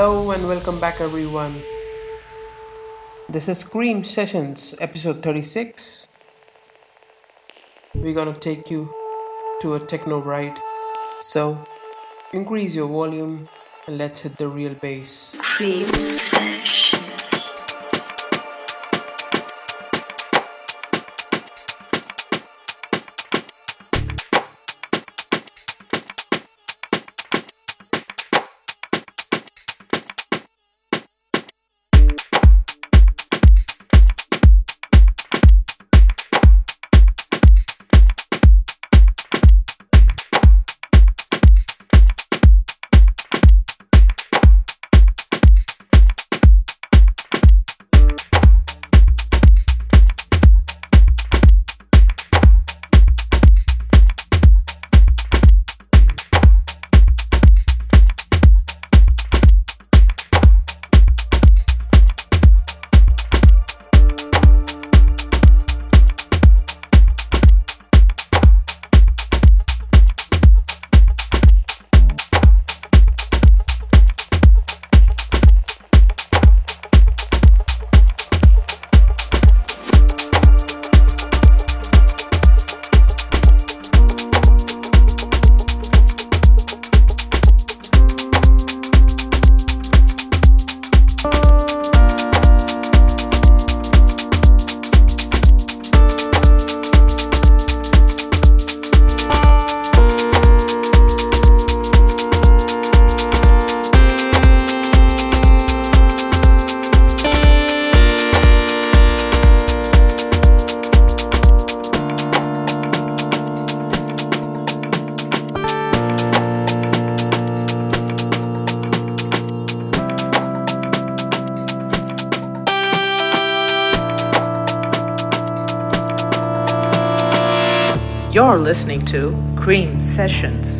Hello and welcome back, everyone. This is Cream Sessions, episode 36. We're gonna take you to a techno ride. So, increase your volume and let's hit the real bass. Cream listening to Cream Sessions.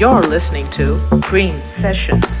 You're listening to Cream Sessions.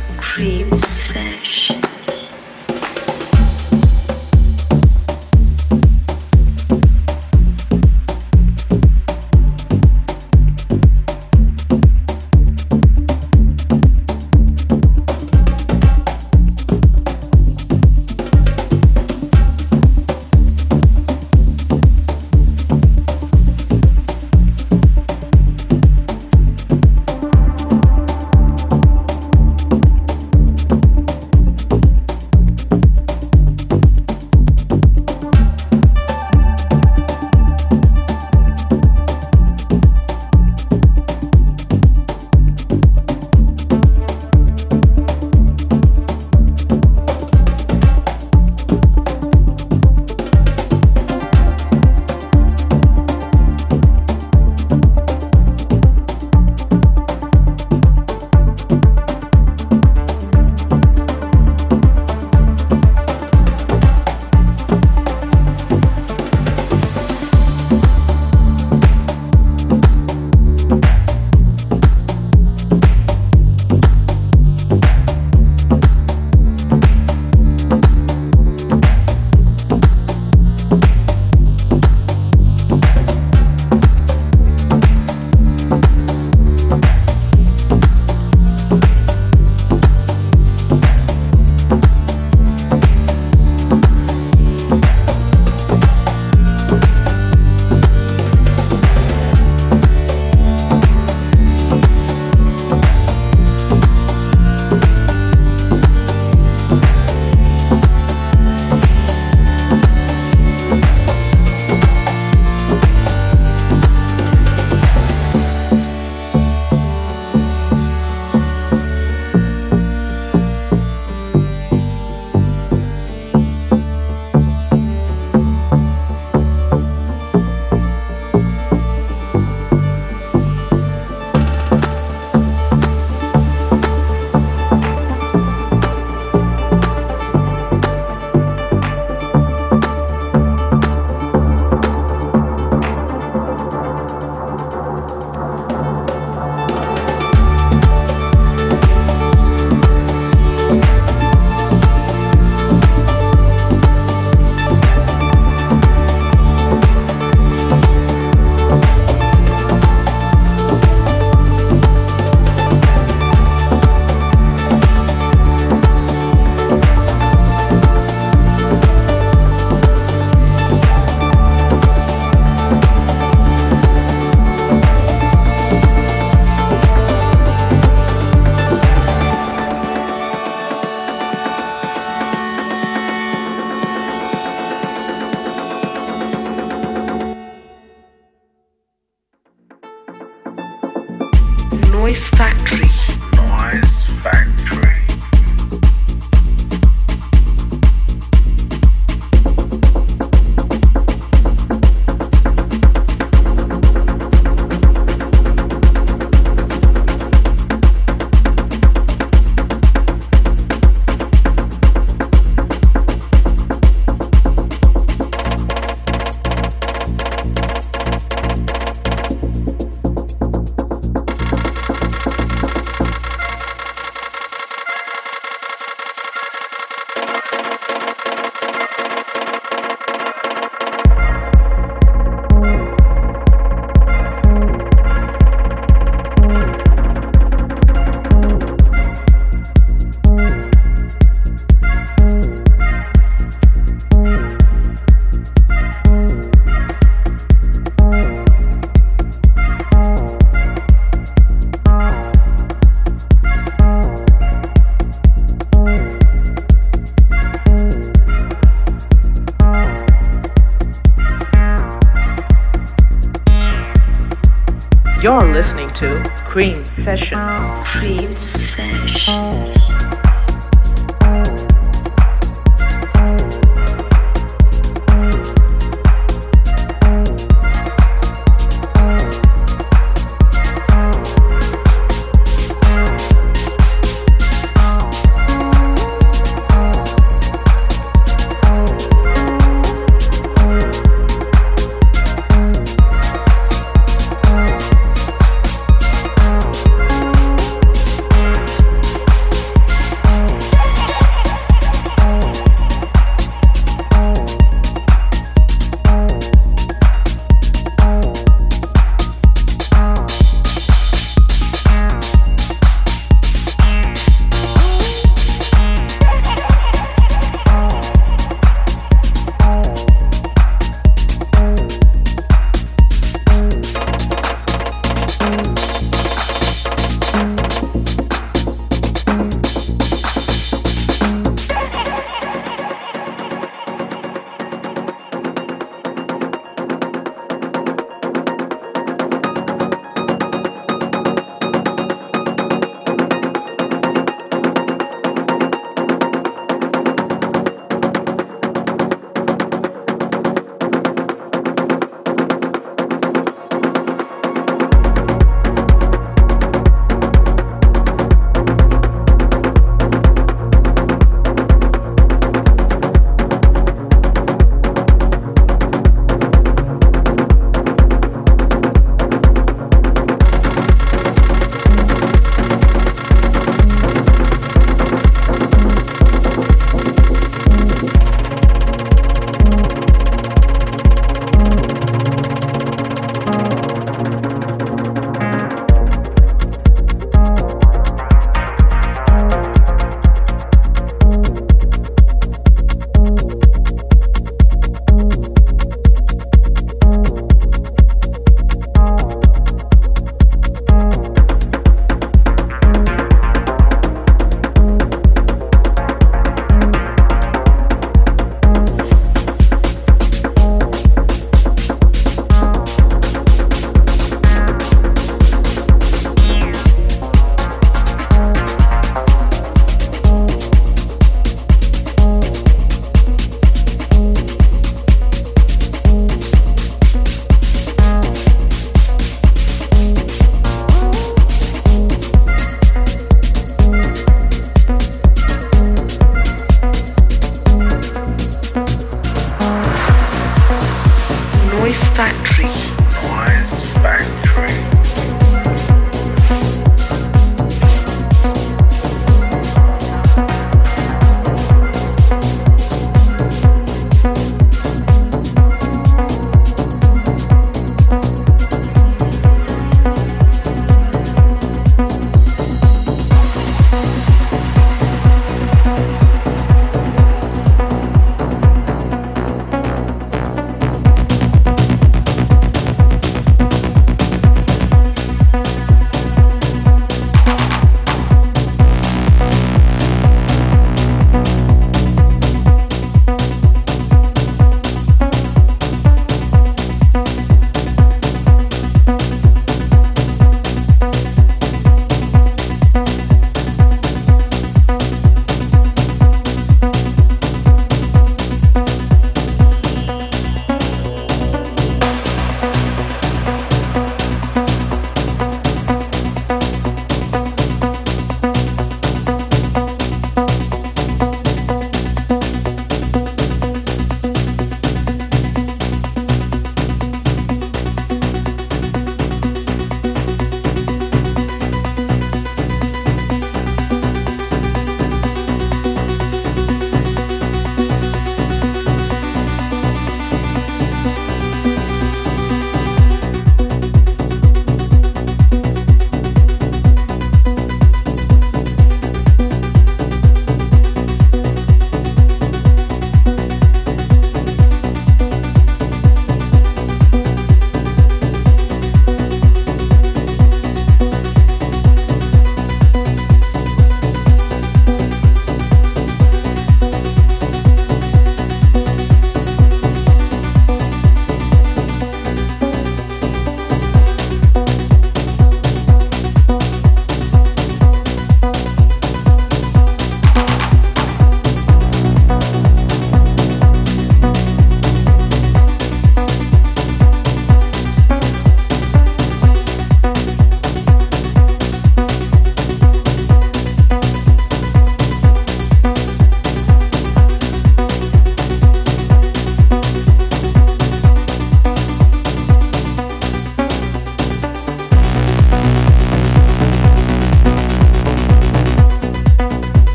Cream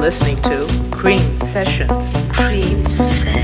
listening to Cream Sessions. Cream Sesh.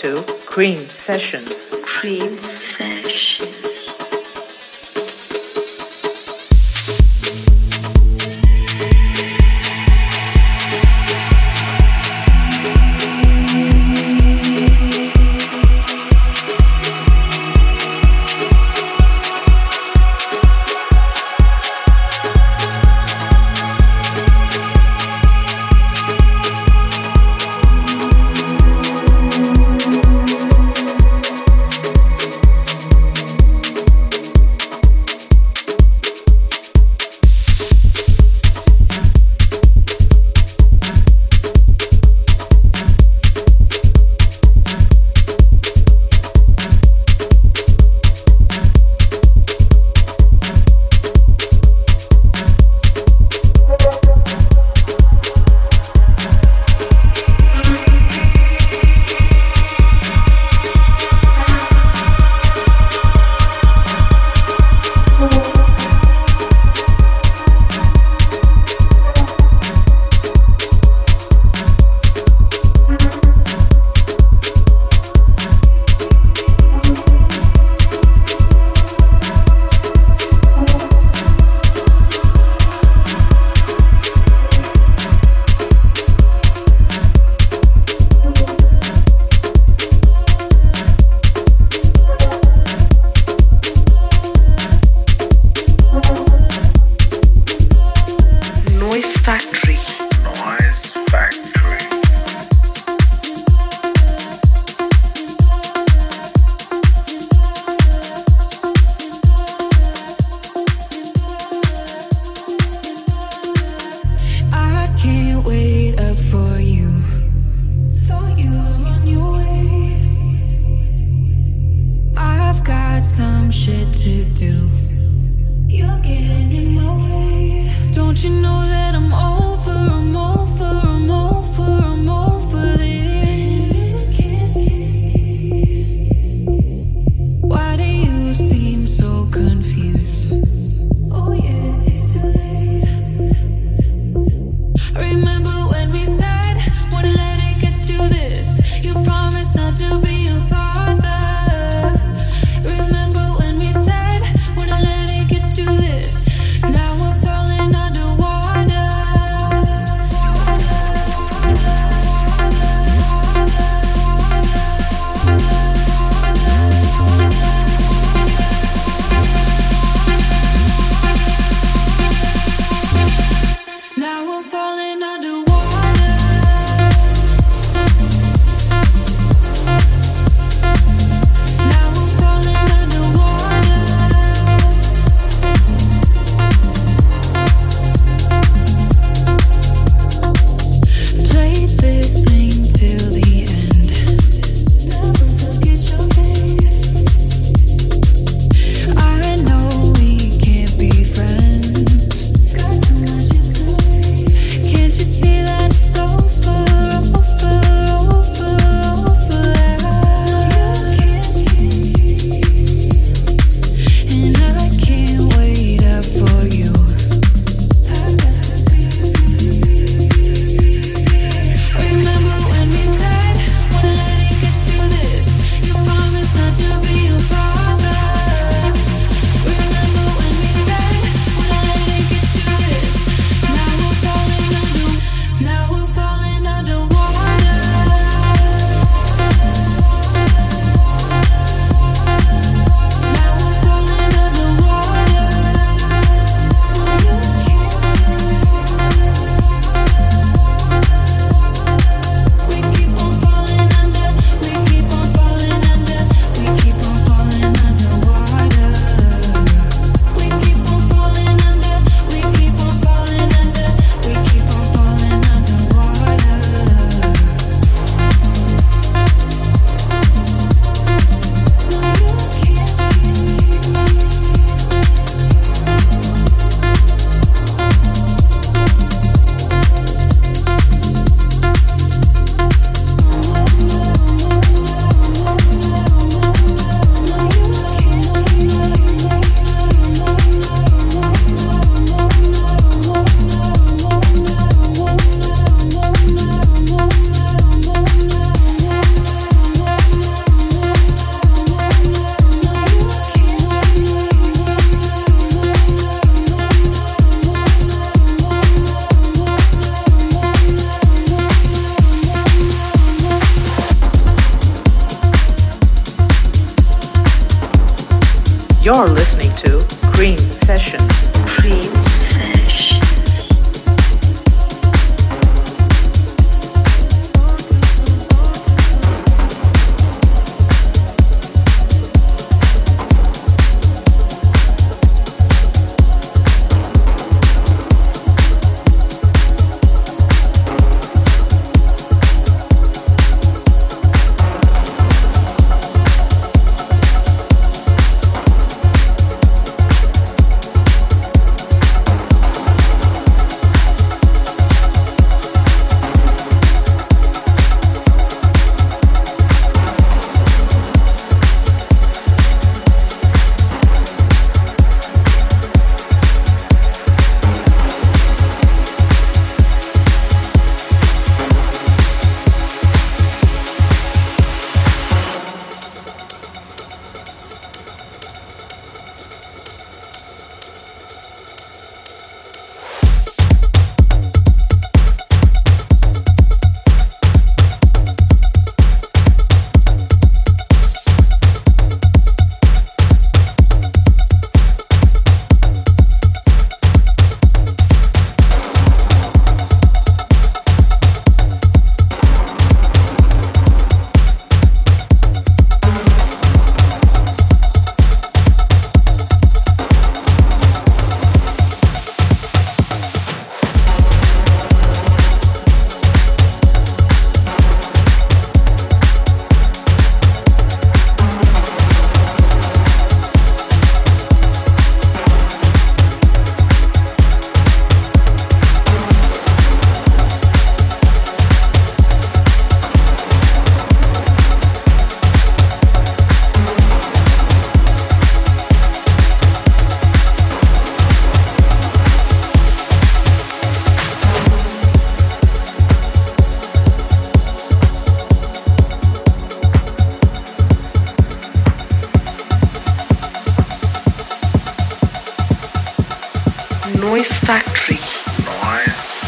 To Cream Sessions. Cream You're Noise Factory. Noise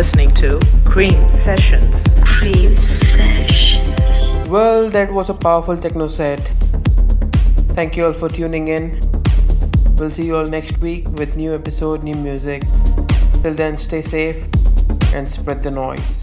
listening to Cream Sessions. cream session. Well, that was a powerful techno set. Thank you all for tuning in. We'll see you all next week with new episode, new music. Till then, stay safe and spread the noise.